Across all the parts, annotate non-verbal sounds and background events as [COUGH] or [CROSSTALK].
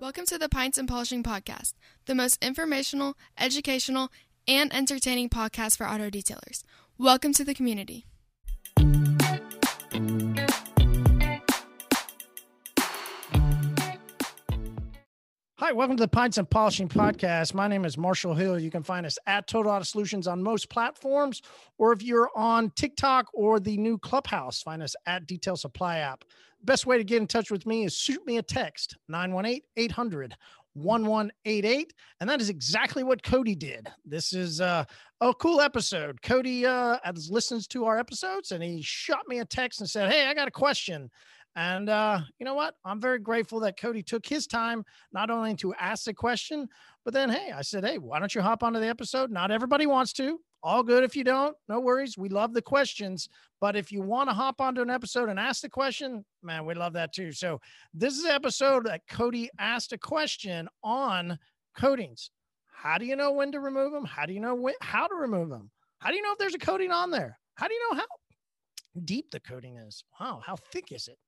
Welcome to the Pints and Polishing Podcast, the most informational, educational, and entertaining podcast for auto detailers. Welcome to the community. Hi, welcome to the Pints and Polishing Podcast. My name is Marshall Hill. You can find us at Total Auto Solutions on most platforms, or if you're on TikTok or the new Clubhouse, find us at Detail Supply app. Best way to get in touch with me is shoot me a text 918 800 1188. And that is exactly what Cody did. This is uh, a cool episode. Cody uh, listens to our episodes and he shot me a text and said, Hey, I got a question. And uh, you know what? I'm very grateful that Cody took his time not only to ask the question, but then, hey, I said, hey, why don't you hop onto the episode? Not everybody wants to. All good if you don't. No worries. We love the questions. But if you want to hop onto an episode and ask the question, man, we love that too. So this is episode that Cody asked a question on coatings. How do you know when to remove them? How do you know how to remove them? How do you know if there's a coating on there? How do you know how deep the coating is? Wow, how thick is it?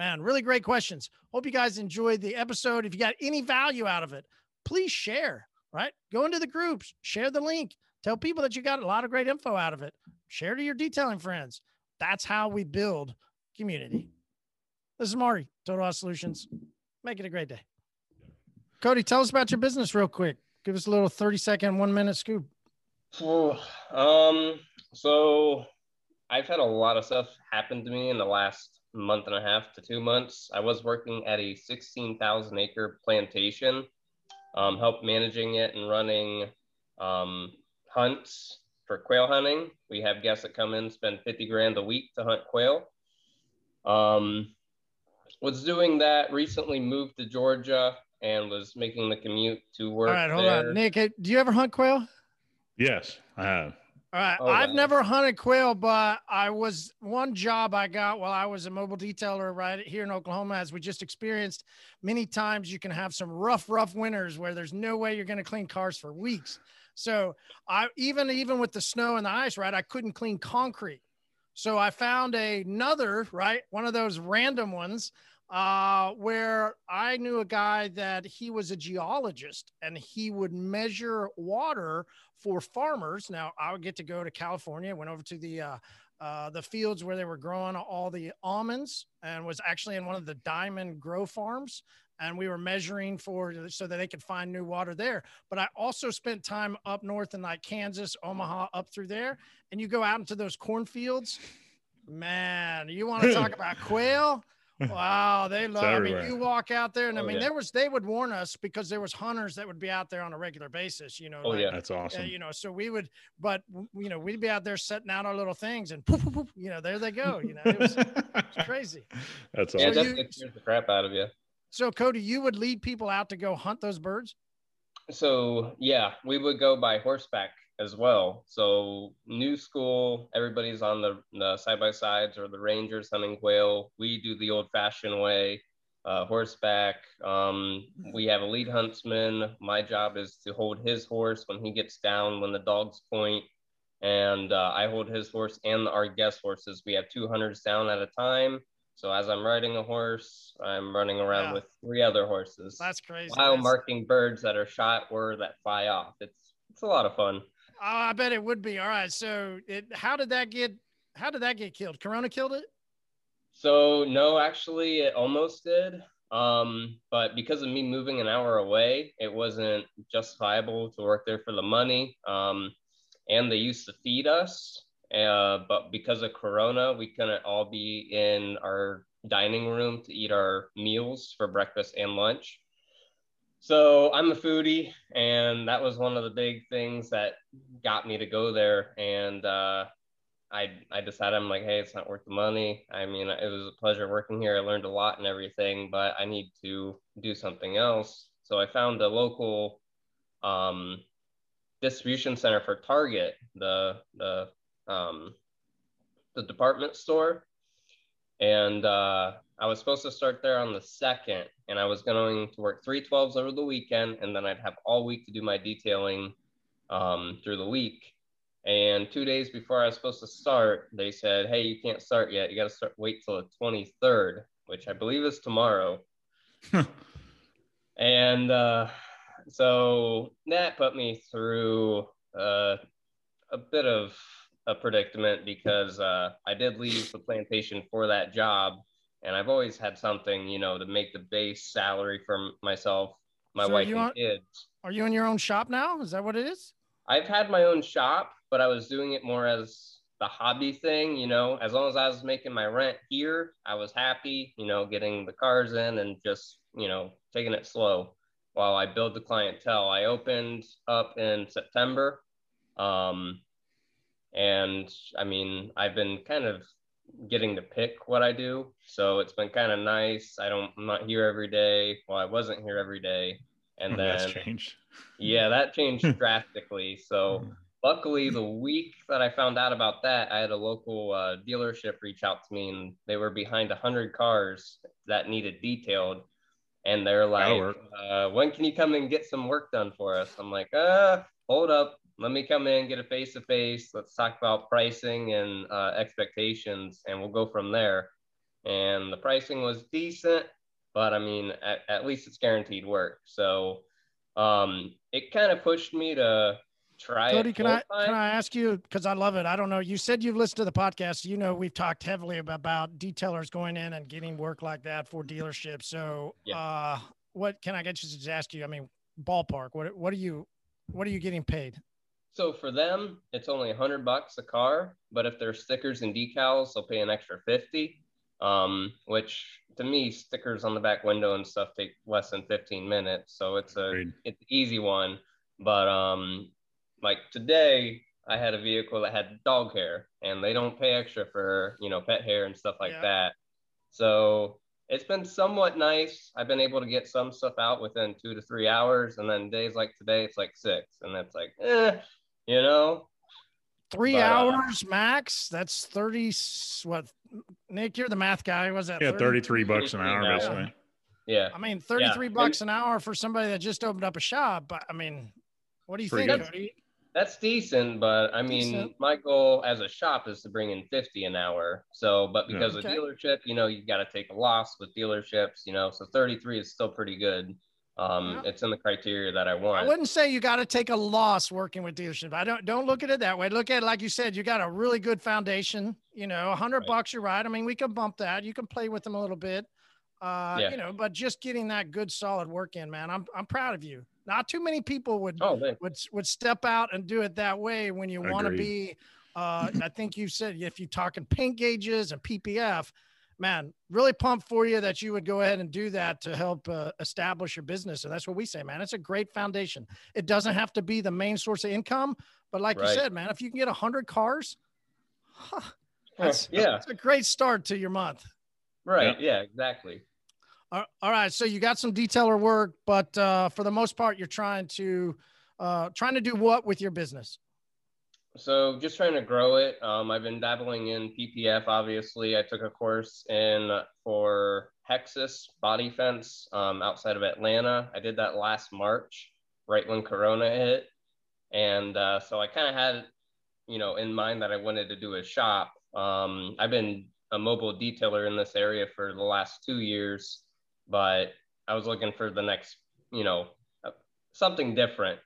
Man, really great questions. Hope you guys enjoyed the episode. If you got any value out of it, please share, right? Go into the groups, share the link, tell people that you got a lot of great info out of it. Share to your detailing friends. That's how we build community. This is Marty, Total Solutions. Make it a great day. Cody, tell us about your business real quick. Give us a little 30 second, one minute scoop. Oh, um, so I've had a lot of stuff happen to me in the last month and a half to two months. I was working at a 16,000 acre plantation, um, help managing it and running um, hunts for quail hunting. We have guests that come in, spend 50 grand a week to hunt quail. Um, was doing that recently, moved to Georgia and was making the commute to work. All right, hold there. on. Nick, do you ever hunt quail? Yes, I have. All right. Oh, I've wow. never hunted quail, but I was one job I got while I was a mobile detailer right here in Oklahoma, as we just experienced many times. You can have some rough, rough winters where there's no way you're going to clean cars for weeks. So I even even with the snow and the ice, right? I couldn't clean concrete. So I found another, right? One of those random ones uh, where I knew a guy that he was a geologist and he would measure water for farmers. Now I would get to go to California, went over to the uh, uh, the fields where they were growing all the almonds, and was actually in one of the diamond grow farms. And we were measuring for so that they could find new water there. But I also spent time up north in like Kansas, Omaha, up through there. And you go out into those cornfields, man. You want to talk [LAUGHS] about quail? Wow, they love. I mean, you walk out there, and I Oh, mean, yeah. there was they would warn us because there was hunters that would be out there on a regular basis. You know, Oh, like, yeah. That's uh, awesome. you know, so we would, but you know, we'd be out there setting out our little things, and poof, poof, poof, you know, there they go. You know, it was, it was [LAUGHS] crazy. That's Yeah, awesome. So that you- that scares the crap out of you. So, Cody, you would lead people out to go hunt those birds. So yeah, we would go by horseback as well. So new school, everybody's on the, the side by sides or the rangers hunting quail. We do the old fashioned way, uh, horseback. Um, we have a lead huntsman. My job is to hold his horse when he gets down when the dogs point, and uh, I hold his horse and our guest horses. We have two hunters down at a time. So as I'm riding a horse, I'm running around Yeah. with three other horses That's crazy. while That's- marking birds that are shot or that fly off. It's it's a lot of fun. Oh, I bet it would be. All right. So, it, how did that get? How did that get killed? Corona killed it. So no, actually, it almost did. Um, but because of me moving an hour away, it wasn't justifiable to work there for the money. Um, and they used to feed us, uh, but because of Corona, we couldn't all be in our dining room to eat our meals for breakfast and lunch. So I'm a foodie, and that was one of the big things that got me to go there. And uh, I I decided I'm like, hey, it's not worth the money. I mean, it was a pleasure working here. I learned a lot and everything, but I need to do something else. So I found a local um, distribution center for Target, the the um, the department store, and uh, I was supposed to start there on the second, and I was going to work three twelves over the weekend, and then I'd have all week to do my detailing um, through the week. And two days before I was supposed to start, they said, "Hey, you can't start yet. You got to start wait till the 23rd." which I believe is tomorrow. and uh, so that put me through uh, a bit of a predicament because uh, I did leave the plantation for that job, and I've always had something, you know, to make the base salary for myself, my So wife, and want- kids. Are you in your own shop now? Is that what it is? I've had my own shop, but I was doing it more as the hobby thing, you know, as long as I was making my rent here, I was happy, you know, getting the cars in and just, you know, taking it slow while I build the clientele. I opened up in September. Um, and I mean, I've been kind of getting to pick what I do. So it's been kind of nice. I don't, I'm not here every day. Well, I wasn't here every day. And [LAUGHS] then that's changed. yeah, that changed [LAUGHS] drastically. So luckily, the week that I found out about that, I had a local uh, dealership reach out to me, and they were behind hundred cars that needed detailed, and they're like, uh, "When can you come and get some work done for us?" I'm like, "Uh, hold up." Let me come in, get a face to face. Let's talk about pricing and uh, expectations, and we'll go from there. And the pricing was decent, but I mean, at, at least it's guaranteed work. So um, it kind of pushed me to try Cody, it. can I full-time. can I ask you because I love it. I don't know. You said you've listened to the podcast. You know we've talked heavily about, detailers going in and getting work like that for dealerships. So, Yeah. uh, what can I get you to just ask you? I mean, ballpark. What what are you what are you getting paid? So for them, it's only a hundred bucks a car, but if there's stickers and decals, they'll pay an extra fifty. Um, which to me, stickers on the back window and stuff take less than fifteen minutes, so it's a Agreed. it's an easy one. But um, like today, I had a vehicle that had dog hair, and they don't pay extra for you know pet hair and stuff like Yeah. that. So it's been somewhat nice. I've been able to get some stuff out within two to three hours, and then days like today, it's like six, and it's like, eh, you know, Three But, uh, hours max. That's thirty. What, Nick? You're the math guy. Was that Yeah, 30? 33 bucks an hour, an hour. basically. yeah. I mean, thirty-three and- bucks an hour for somebody that just opened up a shop. But I mean, what do you think, good. Cody? That's decent, but I mean, Decent. my goal as a shop is to bring in 50 an hour. So, but Yeah. because Okay. of dealership, you know, you've got to take a loss with dealerships, you know, so 33 is still pretty good. Um, Yeah. It's in the criteria that I want. I wouldn't say you got to take a loss working with dealership. I don't don't look at it that way. Look at it like you said, you got a really good foundation. You know, a hundred Right. bucks, you're right. I mean, we can bump that. You can play with them a little bit. Uh, Yeah. you know, but just getting that good solid work in, man. I'm I'm proud of you. Not too many people would Oh, would would step out and do it that way when you want to be. Uh, I think you said if you're talking paint gauges and PPF, man, really pumped for you that you would go ahead and do that to help uh, establish your business. And that's what we say, man. It's a great foundation. It doesn't have to be the main source of income, but like you said, man, if you can get a hundred cars, huh, that's yeah, that's a great start to your month. right. Yeah, exactly. All all right, so you got some detailer work, but uh, for the most part, you're trying to uh, trying to do what with your business? So just trying to grow it. Um, I've been dabbling in PPF. Obviously, I took a course in for Hexus body fence um, outside of Atlanta. I did that last March, right when Corona hit, and uh, so I kind of had, you know, in mind that I wanted to do a shop. Um, I've been a mobile detailer in this area for the last two years, but I was looking for the next, you know, something different.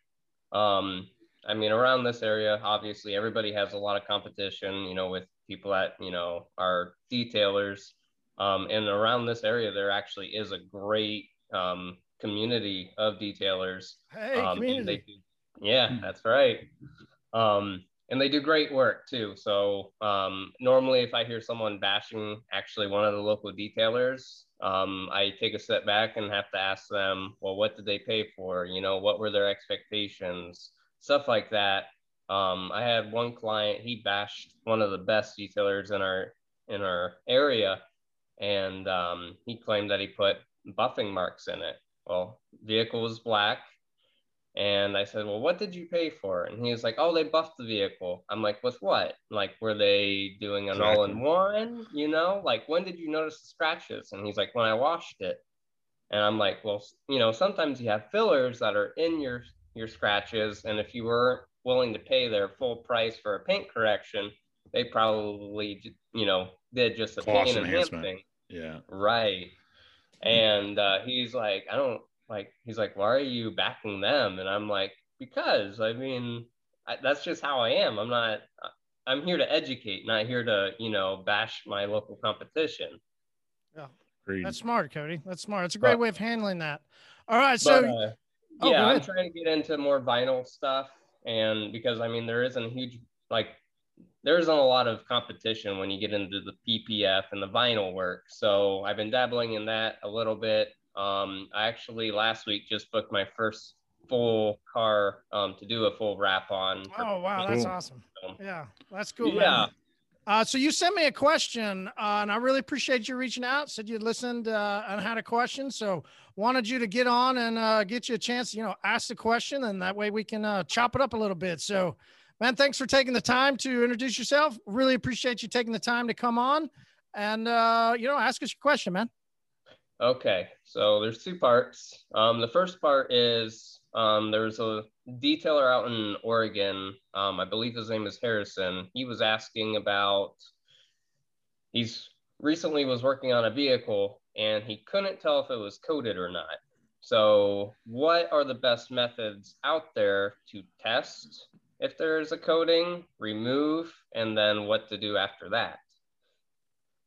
Um, I mean, around this area, obviously, everybody has a lot of competition, you know, with people that, you know, are detailers. Um, and around this area, there actually is a great um, community of detailers. Hey, Um, community. they do, yeah, Hmm. that's right. Um, and they do great work too. So um, normally, if I hear someone bashing actually one of the local detailers, um, I take a step back and have to ask them, well, what did they pay for? You know, what were their expectations? Stuff like that. Um, I had one client, he bashed one of the best detailers in our in our area, and um, he claimed that he put buffing marks in it. Well, vehicle was black. And I said, Well, what did you pay for? And he was like, Oh, they buffed the vehicle. I'm like, With what? Like, were they doing an Exactly. all in one? You know, like, when did you notice the scratches? And he's like, When I washed it. And I'm like, Well, you know, sometimes you have fillers that are in your your scratches. And if you weren't willing to pay their full price for a paint correction, they probably, you know, did just a Cost paint enhancement. enhancing. Yeah. Right. And uh, he's like, I don't like, he's like, why are you backing them? And I'm like, because I mean, I, that's just how I am. I'm not, I'm here to educate, not here to, you know, bash my local competition. Yeah. Agreed. That's smart, Cody. That's smart. It's a great But- way of handling that. All right. So, But, uh, Oh, yeah, go I'm trying to get into more vinyl stuff, and because I mean there isn't a huge like there isn't a lot of competition when you get into the PPF and the vinyl work. So I've been dabbling in that a little bit. Um, I actually last week just booked my first full car um, to do a full wrap on. oh, wow. That's Cool. awesome. So, Yeah. That's cool. man. yeah, Uh, so you sent me a question, uh, and I really appreciate you reaching out. Said you listened uh, and had a question, so wanted you to get on and uh, get you a chance, you know, ask the question, and that way we can uh, chop it up a little bit. So, man, thanks for taking the time to introduce yourself. Really appreciate you taking the time to come on and uh, you know ask us your question, man. Okay, so there's two parts. Um, the first part is um, there's a detailer out in Oregon. Um, I believe his name is Harrison. He was asking about. He's recently was working on a vehicle and he couldn't tell if it was coated or not. So, what are the best methods out there to test if there is a coating, remove, and then what to do after that?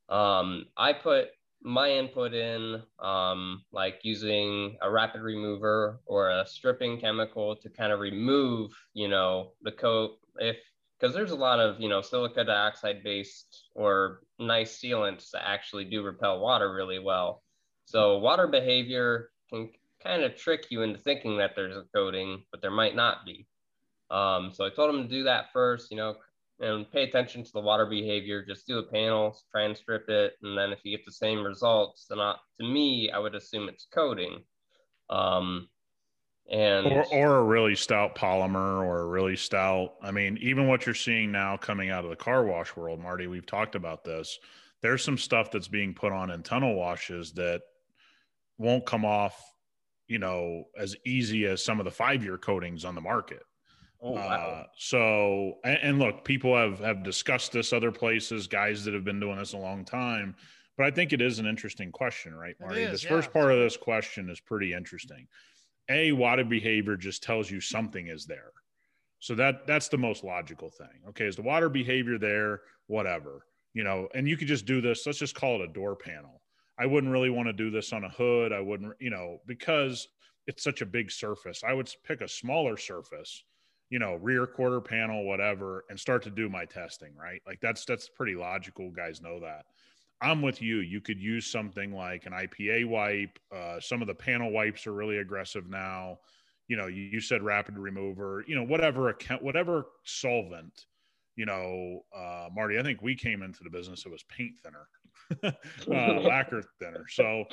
Um, I put my input in um, like using a rapid remover or a stripping chemical to kind of remove you know the coat if because there's a lot of you know silica dioxide based or nice sealants that actually do repel water really well so water behavior can kind of trick you into thinking that there's a coating but there might not be um, so i told him to do that first you know and pay attention to the water behavior. Just do a panel, try and strip it, and then if you get the same results, then I, to me, I would assume it's coating. Um, and Or, or a really stout polymer or a really stout. I mean, even what you're seeing now coming out of the car wash world, Marty, we've talked about this. There's some stuff that's being put on in tunnel washes that won't come off, you know, as easy as some of the five year coatings on the market. oh, wow. Uh, so, and, and look, people have have discussed this other places, guys that have been doing this a long time. But I think it is an interesting question, right, Marty? is, this yeah. first part of this question is pretty interesting. A water behavior just tells you something is there, so that that's the most logical thing. Okay, is the water behavior there? Whatever, you know, and you could just do this. Let's just call it a door panel. I wouldn't really want to do this on a hood. I wouldn't, you know, because it's such a big surface. I would pick a smaller surface you know rear quarter panel whatever and start to do my testing right like that's that's pretty logical guys know that i'm with you. You could use something like an ipa wipe. Uh, some of the panel wipes are really aggressive now. You know you, you said rapid remover you know whatever account whatever solvent you know uh, marty i think we came into the business it was paint thinner [LAUGHS] uh, [LAUGHS] lacquer thinner. So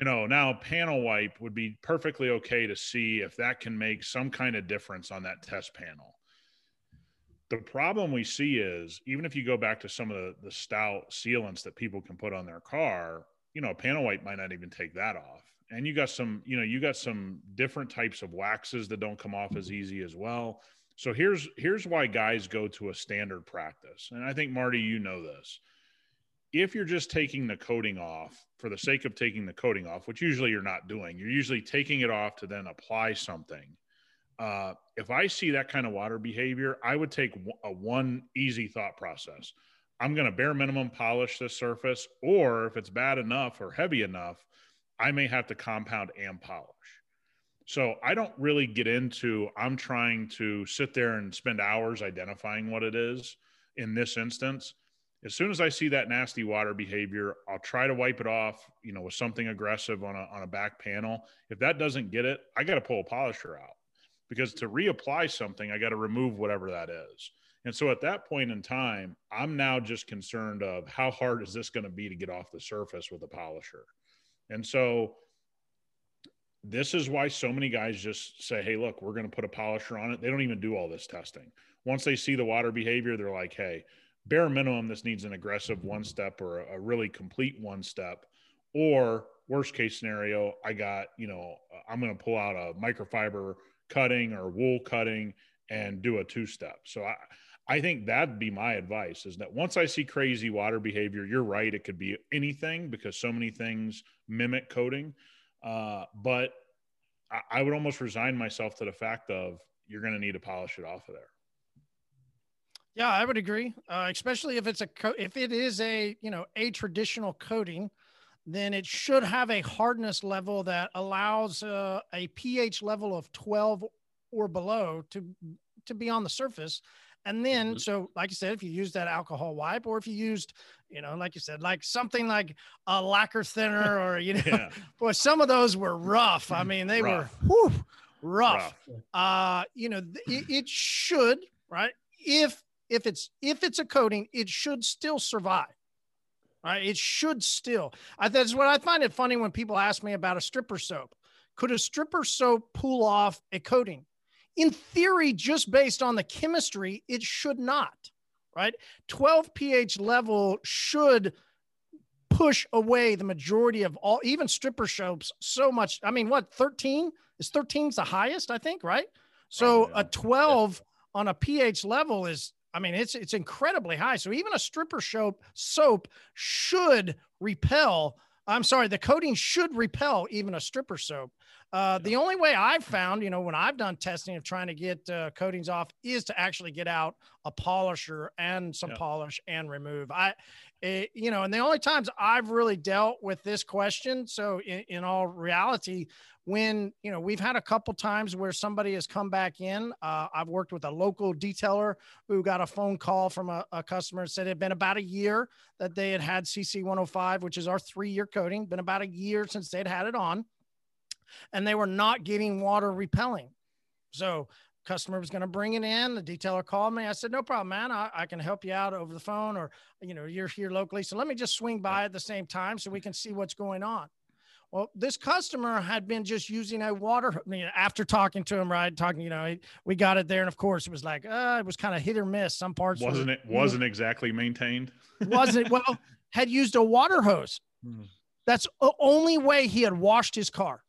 you know, now panel wipe would be perfectly okay to see if that can make some kind of difference on that test panel. The problem we see is even if you go back to some of the, the stout sealants that people can put on their car, you know, panel wipe might not even take that off. And you got some, you know, you got some different types of waxes that don't come off as mm-hmm. easy as well. So here's here's why guys go to a standard practice. And I think Marty, you know this if you're just taking the coating off for the sake of taking the coating off, which usually you're not doing, you're usually taking it off to then apply something. Uh, if I see that kind of water behavior, I would take a one easy thought process. I'm going to bare minimum polish this surface, or if it's bad enough or heavy enough, I may have to compound and polish. So I don't really get into, I'm trying to sit there and spend hours identifying what it is in this instance as soon as I see that nasty water behavior, I'll try to wipe it off, you know, with something aggressive on a, on a back panel. If that doesn't get it, I got to pull a polisher out because to reapply something, I got to remove whatever that is. And so at that point in time, I'm now just concerned of how hard is this going to be to get off the surface with a polisher. And so this is why so many guys just say, Hey, look, we're going to put a polisher on it. They don't even do all this testing. Once they see the water behavior, they're like, Hey, bare minimum, this needs an aggressive one step or a, really complete one step. Or worst case scenario, I got, you know, I'm going to pull out a microfiber cutting or wool cutting and do a two step. So I, I think that'd be my advice is that once I see crazy water behavior, you're right. It could be anything because so many things mimic coating. Uh, but I, I would almost resign myself to the fact of you're going to need to polish it off of there. Yeah, I would agree, uh, especially if it's a co- if it is a you know a traditional coating, then it should have a hardness level that allows uh, a pH level of 12 or below to to be on the surface. And then, mm-hmm. so like I said, if you use that alcohol wipe, or if you used, you know, like you said, like something like a lacquer thinner, or you [LAUGHS] know, yeah. boy, some of those were rough. I mean, they rough. were whew, rough. rough. Uh, you know, it, it should right if if it's if it's a coating, it should still survive. Right? It should still. I, that's what I find it funny when people ask me about a stripper soap. Could a stripper soap pull off a coating? In theory, just based on the chemistry, it should not. Right? 12 pH level should push away the majority of all, even stripper soaps. So much. I mean, what 13 is 13's the highest? I think. Right. So a 12 yeah. on a pH level is I mean, it's it's incredibly high. So even a stripper soap soap should repel. I'm sorry, the coating should repel even a stripper soap. Uh, the only way I've found, you know, when I've done testing of trying to get uh, coatings off, is to actually get out a polisher and some yeah. polish and remove. I, it, eh, you know, and the only times I've really dealt with this question. So in, in all reality, when you know we've had a couple times where somebody has come back in uh, i've worked with a local detailer who got a phone call from a, a, customer and said it had been about a year that they had had cc 105 which is our three year coating been about a year since they'd had it on and they were not getting water repelling so customer was going to bring it in the detailer called me i said no problem man I, I can help you out over the phone or you know you're here locally so let me just swing by at the same time so we can see what's going on well, this customer had been just using a water. I mean, after talking to him, right? Talking, you know, we got it there, and of course, it was like, uh, it was kind of hit or miss. Some parts wasn't it wasn't exactly maintained. [LAUGHS] Wasn't well. Had used a water hose. Hmm. That's the only way he had washed his car.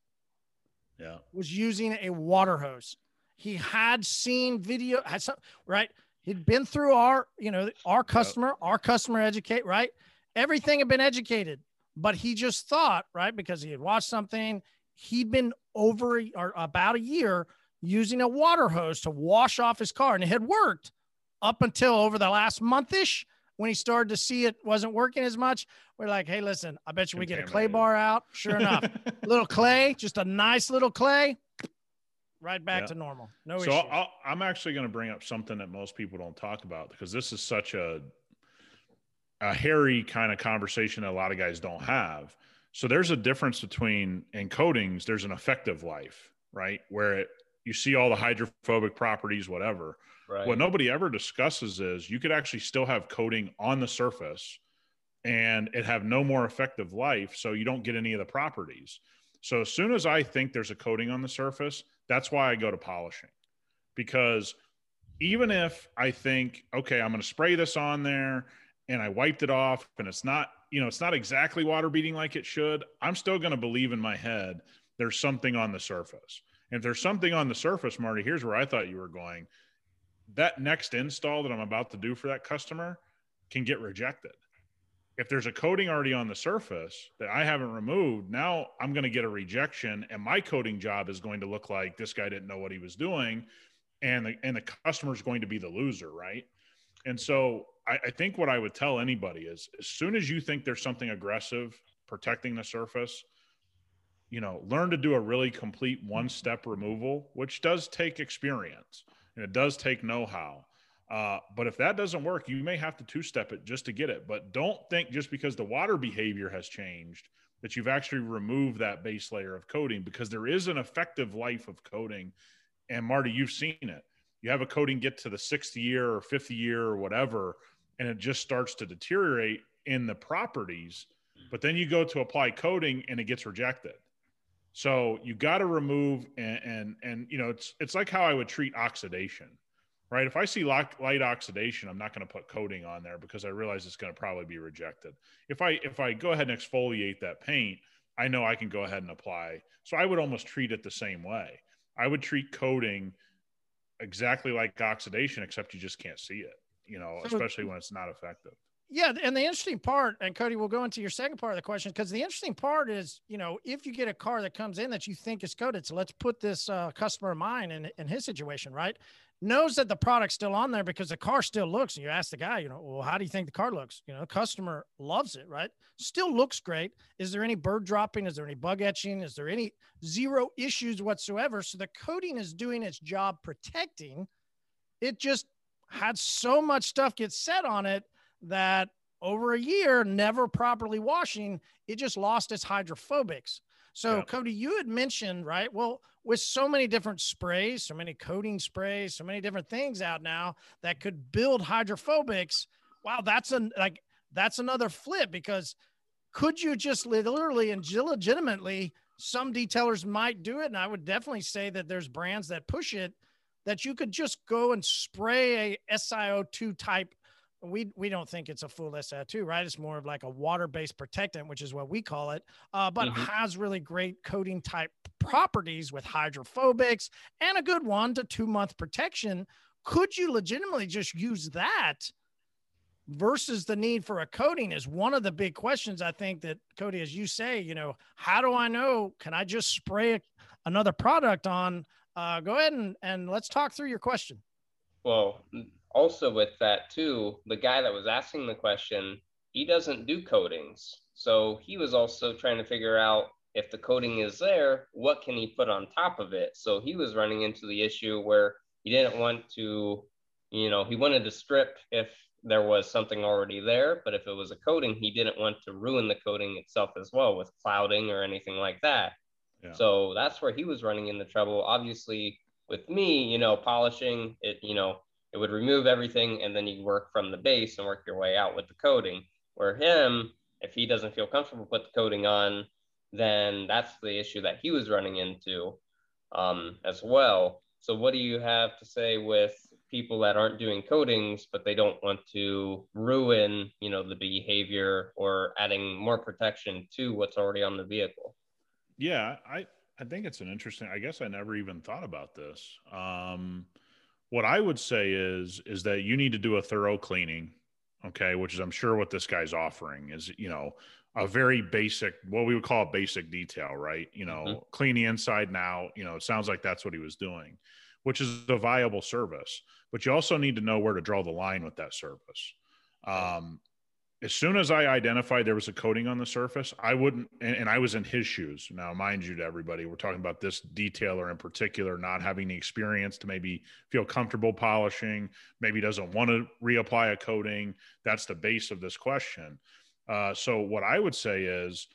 Yeah, was using a water hose. He had seen video. Had some right. He'd been through our, you know, our customer, our customer educate, right? Everything had been educated but he just thought, right, because he had watched something, he'd been over or about a year using a water hose to wash off his car, and it had worked up until over the last monthish when he started to see it wasn't working as much. We're like, hey, listen, I bet you we get a clay bar out. Sure enough, [LAUGHS] little clay, just a nice little clay, right back yeah. to normal. No so issue. I'm actually going to bring up something that most people don't talk about because this is such a a hairy kind of conversation that a lot of guys don't have. So there's a difference between in coatings, there's an effective life, right? Where it you see all the hydrophobic properties, whatever. Right. What nobody ever discusses is you could actually still have coating on the surface and it have no more effective life, so you don't get any of the properties. So as soon as I think there's a coating on the surface, that's why I go to polishing. Because even if I think, okay, I'm going to spray this on there and I wiped it off and it's not, you know, it's not exactly water beating like it should, I'm still going to believe in my head there's something on the surface. And if there's something on the surface, Marty, here's where I thought you were going. That next install that I'm about to do for that customer can get rejected. If there's a coating already on the surface that I haven't removed, now I'm going to get a rejection and my coating job is going to look like this guy didn't know what he was doing and the and the customer is going to be the loser, right? And so I, I think what I would tell anybody is as soon as you think there's something aggressive protecting the surface, you know, learn to do a really complete one step removal, which does take experience and it does take know how. Uh, but if that doesn't work, you may have to two step it just to get it. But don't think just because the water behavior has changed that you've actually removed that base layer of coating because there is an effective life of coating. And Marty, you've seen it. You have a coating get to the sixth year or fifth year or whatever, and it just starts to deteriorate in the properties. But then you go to apply coating and it gets rejected. So you got to remove and, and and you know it's it's like how I would treat oxidation, right? If I see light, light oxidation, I'm not going to put coating on there because I realize it's going to probably be rejected. If I if I go ahead and exfoliate that paint, I know I can go ahead and apply. So I would almost treat it the same way. I would treat coating exactly like oxidation, except you just can't see it. you know, especially when it's not effective. Yeah, and the interesting part, and Cody, we'll go into your second part of the question because the interesting part is, you know, if you get a car that comes in that you think is coated, so let's put this uh, customer of mine in in his situation, right? Knows that the product's still on there because the car still looks. And you ask the guy, you know, well, how do you think the car looks? You know, the customer loves it, right? Still looks great. Is there any bird dropping? Is there any bug etching? Is there any zero issues whatsoever? So the coating is doing its job protecting. It just had so much stuff get set on it that over a year, never properly washing, it just lost its hydrophobics. So, yeah. Cody, you had mentioned, right? Well, with so many different sprays, so many coating sprays, so many different things out now that could build hydrophobics. Wow, that's an like that's another flip because could you just literally and legitimately some detailers might do it and i would definitely say that there's brands that push it that you could just go and spray a sio2 type we we don't think it's a full SI2, right? It's more of like a water-based protectant, which is what we call it, uh, but mm-hmm. has really great coating type properties with hydrophobics and a good one to two month protection. Could you legitimately just use that versus the need for a coating? Is one of the big questions I think that Cody, as you say, you know, how do I know? Can I just spray another product on? Uh, go ahead and and let's talk through your question. Well, also with that too, the guy that was asking the question, he doesn't do coatings. So he was also trying to figure out if the coating is there, what can he put on top of it? So he was running into the issue where he didn't want to, you know, he wanted to strip if there was something already there, but if it was a coating, he didn't want to ruin the coating itself as well with clouding or anything like that. Yeah. So that's where he was running into trouble. Obviously, with me, you know, polishing it, you know, it would remove everything and then you work from the base and work your way out with the coating. Where him, if he doesn't feel comfortable with the coating on, then that's the issue that he was running into um, as well. So, what do you have to say with people that aren't doing coatings, but they don't want to ruin, you know, the behavior or adding more protection to what's already on the vehicle? Yeah, I I think it's an interesting. I guess I never even thought about this. Um, what I would say is is that you need to do a thorough cleaning, okay, which is I'm sure what this guy's offering is, you know, a very basic what we would call a basic detail, right? You know, mm-hmm. clean the inside now, you know, it sounds like that's what he was doing, which is a viable service. But you also need to know where to draw the line with that service. Um, as soon as I identified there was a coating on the surface, I wouldn't, and, and, I was in his shoes. Now, mind you, to everybody, we're talking about this detailer in particular, not having the experience to maybe feel comfortable polishing, maybe doesn't want to reapply a coating. That's the base of this question. Uh, so, what I would say is,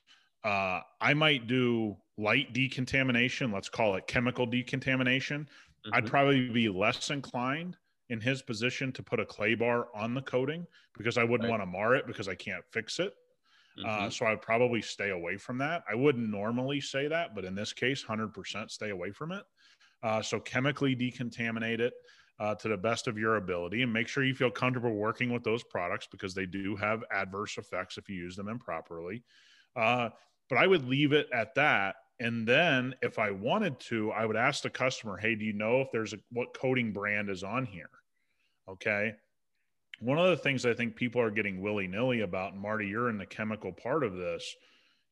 uh, I might do light decontamination, let's call it chemical decontamination. Mm-hmm. I'd probably be less inclined in his position to put a clay bar on the coating because I wouldn't right. want to mar it because I can't fix it. Uh, mm-hmm. Uh, so I'd probably stay away from that. I wouldn't normally say that, but in this case, 100% stay away from it. Uh, so chemically decontaminate it uh, to the best of your ability and make sure you feel comfortable working with those products because they do have adverse effects if you use them improperly. Uh, but I would leave it at that and then if I wanted to, I would ask the customer, hey, do you know if there's a what coating brand is on here? Okay. One of the things I think people are getting willy nilly about, and Marty, you're in the chemical part of this,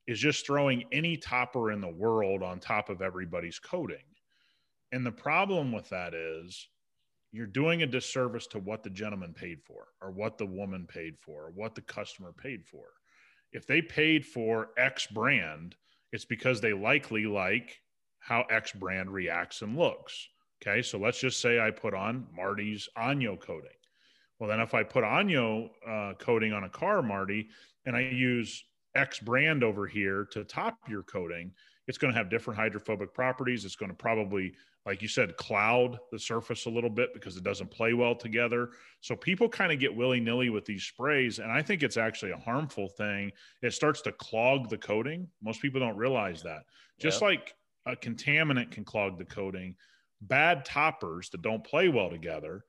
is just throwing any topper in the world on top of everybody's coating. And the problem with that is you're doing a disservice to what the gentleman paid for, or what the woman paid for, or what the customer paid for. If they paid for X brand, it's because they likely like how X brand reacts and looks. Okay. So let's just say I put on Marty's Anyo coating. Well, then if I put Anyo uh, coating on a car, Marty, and I use X brand over here to top your coating, it's going to have different hydrophobic properties. It's going to probably like you said, cloud the surface a little bit because it doesn't play well together. So people kind of get willy nilly with these sprays. And I think it's actually a harmful thing. It starts to clog the coating. Most people don't realize that. Just like a contaminant can clog the coating, bad toppers that don't play well together,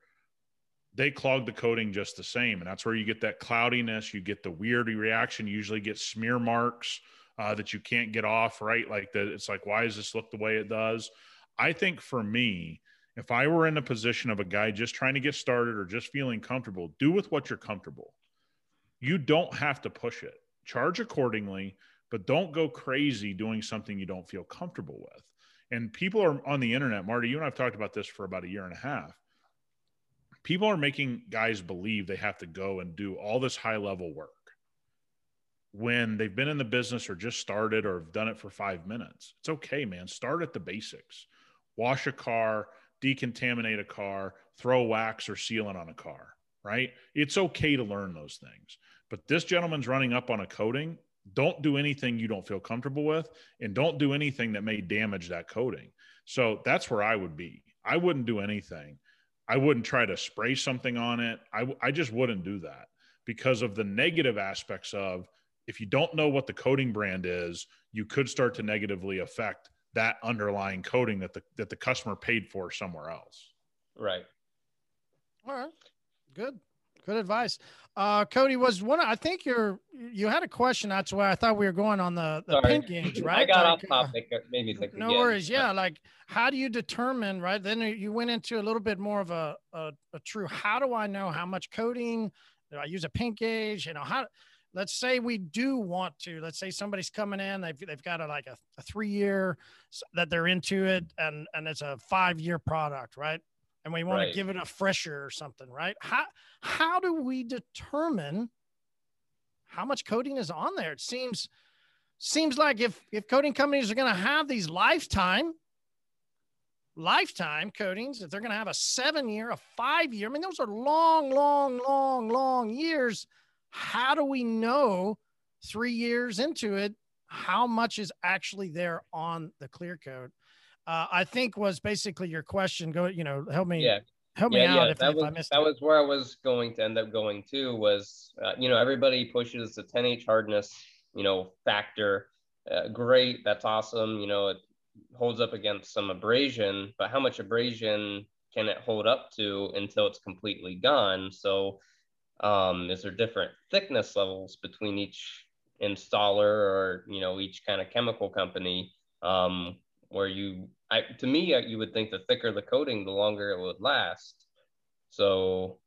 they clog the coating just the same. And that's where you get that cloudiness. You get the weird reaction, you usually get smear marks. Uh, that you can't get off right like that it's like why does this look the way it does I think for me, If I were in the position of a guy just trying to get started or just feeling comfortable, do with what you're comfortable. You don't have to push it. Charge accordingly, but don't go crazy doing something you don't feel comfortable with. And people are on the internet, Marty, you and I've talked about this for about a year and a half. People are making guys believe they have to go and do all this high level work when they've been in the business or just started or have done it for five minutes. It's okay, man. Start at the basics. Wash a car, decontaminate a car, throw wax or sealant on a car, right? It's okay to learn those things. But this gentleman's running up on a coating. Don't do anything you don't feel comfortable with, and don't do anything that may damage that coating. So that's where I would be. I wouldn't do anything. I wouldn't try to spray something on it. I, I just wouldn't do that because of the negative aspects of if you don't know what the coating brand is, you could start to negatively affect that underlying coating that the that the customer paid for somewhere else. Right. All right. Good. Good advice. Uh, Cody was one. I think you're you had a question. That's why I thought we were going on the, the pin gauge, [LAUGHS] right? I got like, off topic. Uh, maybe think no again. worries. Yeah, like how do you determine, right? Then you went into a little bit more of a, a, a true. How do I know how much coating? Do I use a pin gauge? You know how let's say we do want to let's say somebody's coming in they've, they've got a, like a, a three year that they're into it and and it's a five year product right? And we want right. to give it a fresher or something right? How how do we determine how much coating is on there? It seems seems like if if coating companies are going to have these lifetime lifetime coatings if they're going to have a seven year a five year i mean those are long long long long years how do we know three years into it how much is actually there on the clear coat? Uh, I think was basically your question. Go, you know, help me. Yeah. Help yeah, me out yeah. if, that if was, I missed that it. was where I was going to end up going to was, uh, you know, everybody pushes the 10H hardness, you know, factor. Uh, great. That's awesome. You know, it holds up against some abrasion, but how much abrasion can it hold up to until it's completely gone? So um, is there different thickness levels between each installer or you know each kind of chemical company um, where you I, to me you would think the thicker the coating the longer it would last so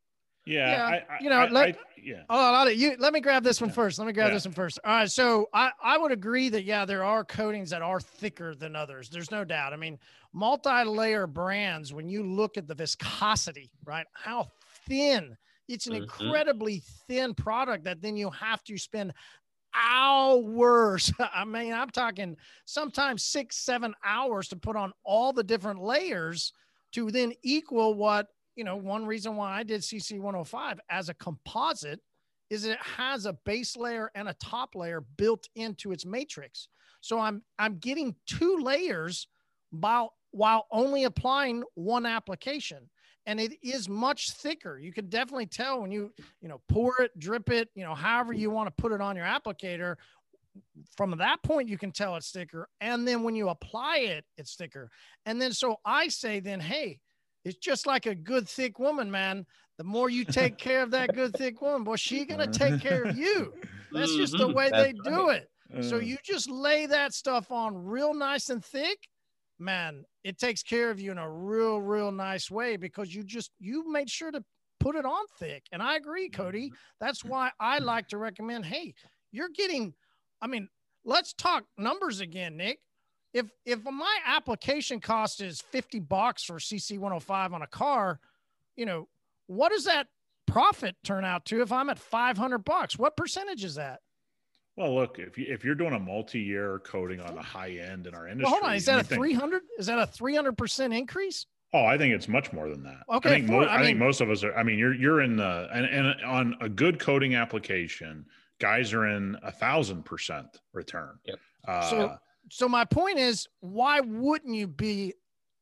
yeah, yeah I, you know, I, let, I, yeah. Oh, you let me grab this one yeah. first. Let me grab yeah. this one first. All right, so I I would agree that yeah, there are coatings that are thicker than others. There's no doubt. I mean, multi-layer brands. When you look at the viscosity, right, how thin it's an mm-hmm. incredibly thin product that then you have to spend hours. [LAUGHS] I mean, I'm talking sometimes six, seven hours to put on all the different layers to then equal what, you know, one reason why I did CC 105 as a composite is it has a base layer and a top layer built into its matrix. So I'm I'm getting two layers while while only applying one application and it is much thicker. You can definitely tell when you, you know, pour it, drip it, you know, however you want to put it on your applicator. From that point, you can tell it's thicker. And then when you apply it, it's thicker. And then so I say, then, hey, it's just like a good thick woman, man. The more you take [LAUGHS] care of that good thick woman, boy, she gonna take care of you. That's just the [LAUGHS] way they do it. So uh. you just lay that stuff on real nice and thick, man, it takes care of you in a real, real nice way because you just you made sure to put it on thick. And I agree, Cody. Mm-hmm. That's why I mm-hmm. like to recommend, hey, you're getting, I mean, let's talk numbers again, Nick. If if my application cost is 50 bucks for CC 105 on a car, you know, what does that profit turn out to if I'm at 500 bucks? What percentage is that? Well, look, if you if you're doing a multi-year coating on the high end in our industry, well, hold on, is that a three hundred? Is that a three hundred percent increase? Oh, I think it's much more than that. Okay, I think, for, mo- I, I mean, think most of us are. I mean, you're you're in the and, and on a good coating application, guys are in a thousand percent return. Yep. Uh, so, so my point is, why wouldn't you be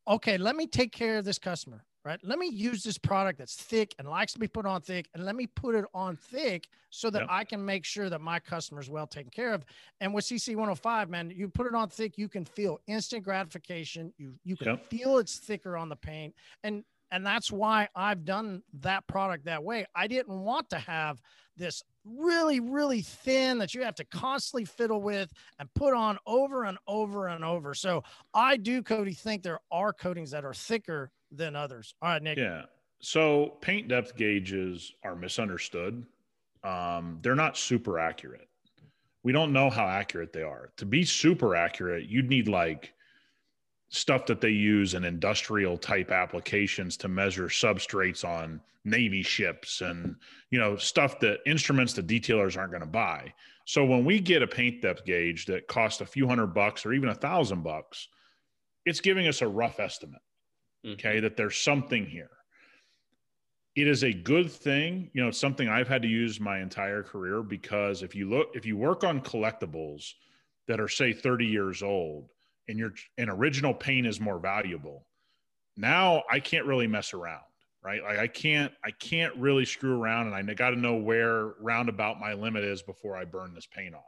okay? Let me take care of this customer right? Let me use this product that's thick and likes to be put on thick, and let me put it on thick so that yep. I can make sure that my customer is well taken care of. And with CC 105, man, you put it on thick, you can feel instant gratification. You you can yep. feel it's thicker on the paint, and and that's why I've done that product that way. I didn't want to have this really really thin that you have to constantly fiddle with and put on over and over and over so i do cody think there are coatings that are thicker than others. All right, Nick. Yeah. So paint depth gauges are misunderstood. Um, they're not super accurate. We don't know how accurate they are. To be super accurate, you'd need like stuff that they use in industrial type applications to measure substrates on navy ships and you know stuff that instruments that detailers aren't going to buy so when we get a paint depth gauge that costs a few hundred bucks or even a thousand bucks it's giving us a rough estimate okay mm-hmm. that there's something here. It is a good thing you know something i've had to use my entire career because if you look if you work on collectibles that are say 30 years old and your and original paint is more valuable now i can't really mess around right? Like i can't i can't really screw around and i got to know where roundabout my limit is before i burn this paint off.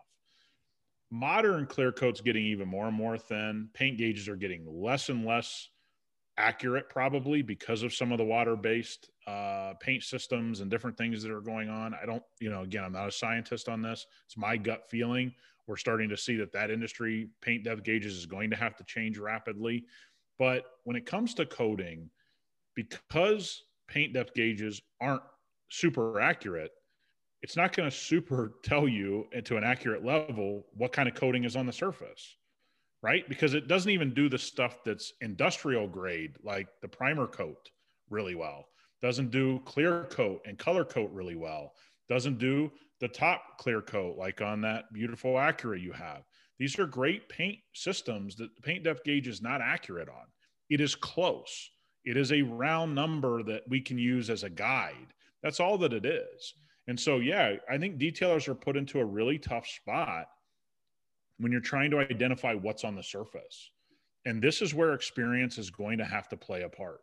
Modern clear coat's getting even more and more thin. Paint gauges are getting less and less accurate probably because of some of the water based uh, paint systems and different things that are going on. I don't you know again i'm not a scientist on this. It's my gut feeling. We're starting to see that that industry, paint depth gauges, is going to have to change rapidly. But when it comes to coating, because paint depth gauges aren't super accurate, it's not going to super [LAUGHS] tell you to an accurate level what kind of coating is on the surface, right? Because it doesn't even do the stuff that's industrial grade, like the primer coat, really well. Doesn't do clear coat and color coat really well. Doesn't do the top clear coat, like on that beautiful Acura you have. These are great paint systems that the paint depth gauge is not accurate on. It is close. It is a round number that we can use as a guide. That's all that it is. And so, yeah, I think detailers are put into a really tough spot when you're trying to identify what's on the surface. And this is where experience is going to have to play a part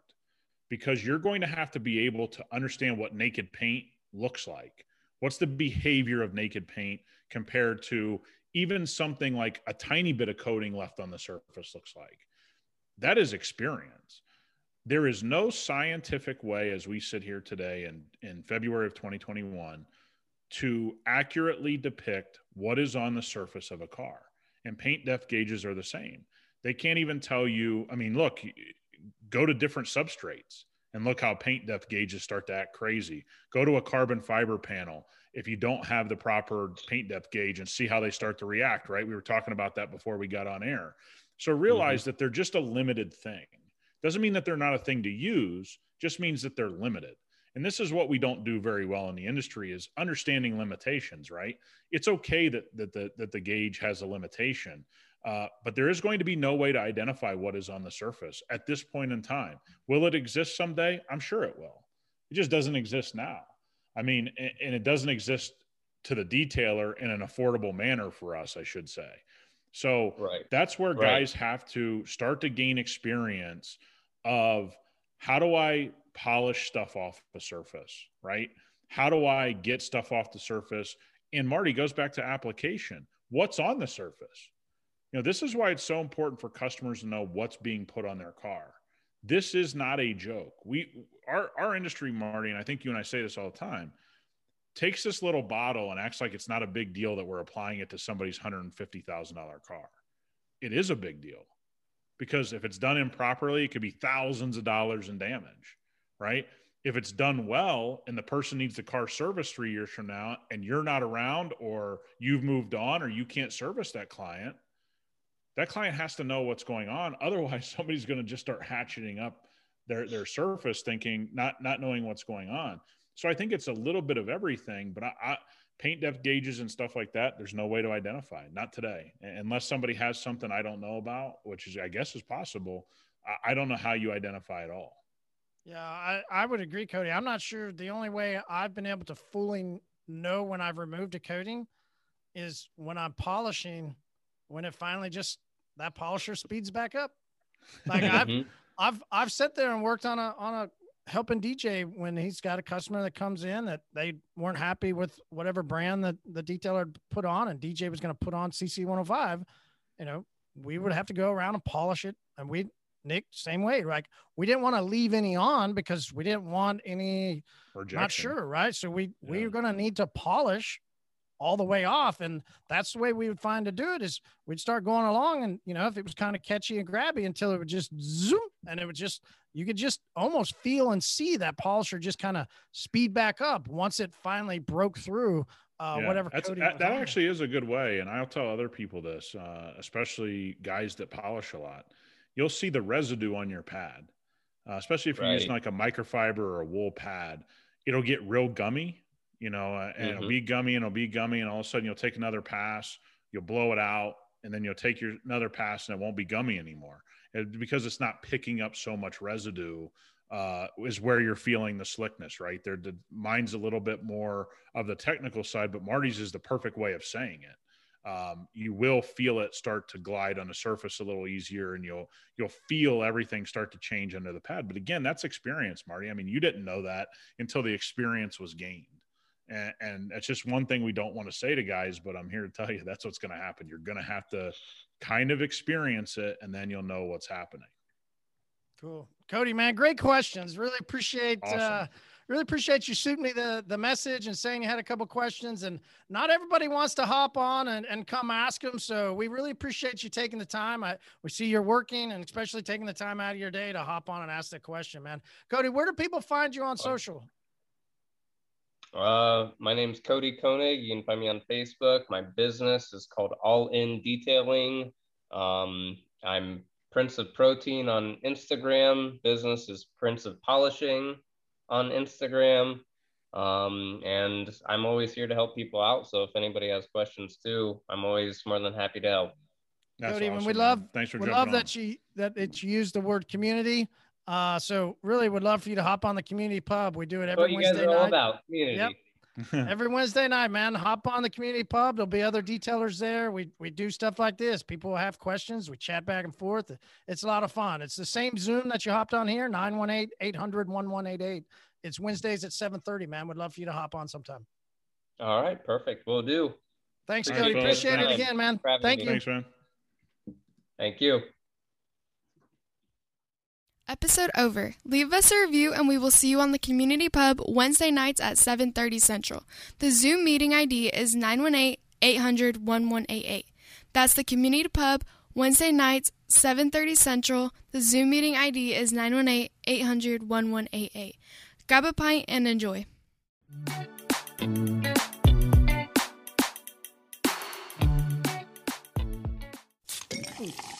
because you're going to have to be able to understand what naked paint looks like What's the behavior of naked paint compared to even something like a tiny bit of coating left on the surface looks like? That is experience. There is no scientific way, as we sit here today in, in February of 2021, to accurately depict what is on the surface of a car. And paint depth gauges are the same. They can't even tell you, I mean, look, go to different substrates and look how paint depth gauges start to act crazy. Go to a carbon fiber panel if you don't have the proper paint depth gauge and see how they start to react, right? We were talking about that before we got on air. So realize mm-hmm. that they're just a limited thing. Doesn't mean that they're not a thing to use, just means that they're limited. And this is what we don't do very well in the industry is understanding limitations, right? It's okay that that the, that the gauge has a limitation, uh, but there is going to be no way to identify what is on the surface at this point in time. Will it exist someday? I'm sure it will. It just doesn't exist now. I mean, and it doesn't exist to the detailer in an affordable manner for us, I should say. So right. that's where guys right. have to start to gain experience of how do I polish stuff off the surface, right? How do I get stuff off the surface? And Marty goes back to application. What's on the surface? You know, this is why it's so important for customers to know what's being put on their car. This is not a joke. We our our industry, Marty, and I think you and I say this all the time, takes this little bottle and acts like it's not a big deal that we're applying it to somebody's hundred and fifty thousand dollar car. It is a big deal because if it's done improperly, it could be thousands of dollars in damage, right? If it's done well and the person needs the car serviced three years from now and you're not around or you've moved on or you can't service that client, that client has to know what's going on. [LAUGHS] Otherwise, somebody's going to just start hatcheting up their their surface, thinking not not knowing what's going on. So I think it's a little bit of everything. But I, I paint depth gauges and stuff like that. There's no way to identify. Not today, unless somebody has something I don't know about, which is I guess is possible. I, I don't know how you identify at all. Yeah, I, I would agree, Cody. I'm not sure. The only way I've been able to fully know when I've removed a coating is when I'm polishing when it finally just that polisher speeds back up. Like I've mm-hmm. I've I've sat there and worked on a on a helping DJ when he's got a customer that comes in that they weren't happy with whatever brand that the detailer put on and DJ was going to put on CC 105, you know, we would have to go around and polish it and we Nick same way like we didn't want to leave any on because we didn't want any Rejection. not sure right so we yeah. we going to need to polish all the way off. And that's the way we would find to do it is we'd start going along and, you know, if it was kind of catchy and grabby until it would just zoom and it would just, you could just almost feel and see that polisher just kind of speed back up once it finally broke through uh, Yeah, whatever that, that actually is a good way and i'll tell other people this uh, especially guys that polish a lot you'll see the residue on your pad uh, especially if you're using like a microfiber or a wool pad it'll get real gummy you know uh, and it'll Mhm. be gummy and it'll be gummy and all of a sudden you'll take another pass you'll blow it out and then you'll take your another pass and it won't be gummy anymore It- because it's not picking up so much residue uh, is where you're feeling the slickness, right? There, the mine's a little bit more of the technical side, but Marty's is the perfect way of saying it. Um, you will feel it start to glide on the surface a little easier, and you'll you'll feel everything start to change under the pad. But again, that's experience, Marty. I mean, you didn't know that until the experience was gained, and, and that's just one thing we don't want to say to guys. But I'm here to tell you that's what's going to happen. You're going to have to kind of experience it, and then you'll know what's happening. Cool. Cody, man, great questions. Really appreciate uh Awesome. Really appreciate you shooting me the the message and saying you had a couple questions and not everybody wants to hop on and, and come ask them. So we really appreciate you taking the time. I we see you're working and especially taking the time out of your day to hop on and ask that question, man. Cody, where do people find you on social? Uh, my name's Cody Koenig. You can find me on Facebook. My business is called All In Detailing. Um, I'm Prince of Protein on Instagram. Business is Prince of Polishing on Instagram. Um, and I'm always here to help people out. So if anybody has questions too, I'm always more than happy to help. That's Cody, awesome, we man. love Thanks for we love on. that you that it you used the word community. Uh so really would love for you to hop on the community pub. We do it What every you guys Wednesday are all about community. Yep. [LAUGHS] every Wednesday night, man. Hop on the community pub. There'll be other detailers there. We we do stuff like this. People will have questions. We chat back and forth. It's a lot of fun. It's the same Zoom that you hopped on here, 918-800-1188. It's Wednesdays at 7:30, man. Would love for you to hop on sometime. All right, perfect. We'll do. Thanks, All right, Cody. Appreciate it again, man. Thank you. Thanks, man. Thank you. Episode over. Leave us a review and we will see you on the community pub Wednesday nights at 7:30 Central. The Zoom meeting ID is 918-800-1188. That's the community pub Wednesday nights 7:30 Central. The Zoom meeting ID is 918-800-1188. Grab a pint and enjoy. Ooh.